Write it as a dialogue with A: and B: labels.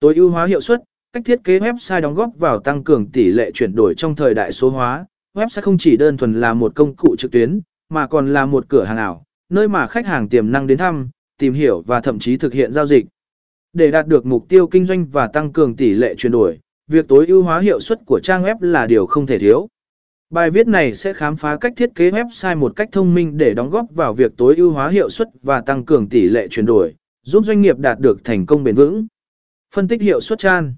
A: Tối ưu hóa hiệu suất, cách thiết kế website đóng góp vào tăng cường tỷ lệ chuyển đổi trong thời đại số hóa. Website không chỉ đơn thuần là một công cụ trực tuyến, mà còn là một cửa hàng ảo, nơi mà khách hàng tiềm năng đến thăm, tìm hiểu và thậm chí thực hiện giao dịch. Để đạt được mục tiêu kinh doanh và tăng cường tỷ lệ chuyển đổi, việc tối ưu hóa hiệu suất của trang web là điều không thể thiếu. Bài viết này sẽ khám phá cách thiết kế website một cách thông minh để đóng góp vào việc tối ưu hóa hiệu suất và tăng cường tỷ lệ chuyển đổi, giúp doanh nghiệp đạt được thành công bền vững. Phân tích hiệu suất chan.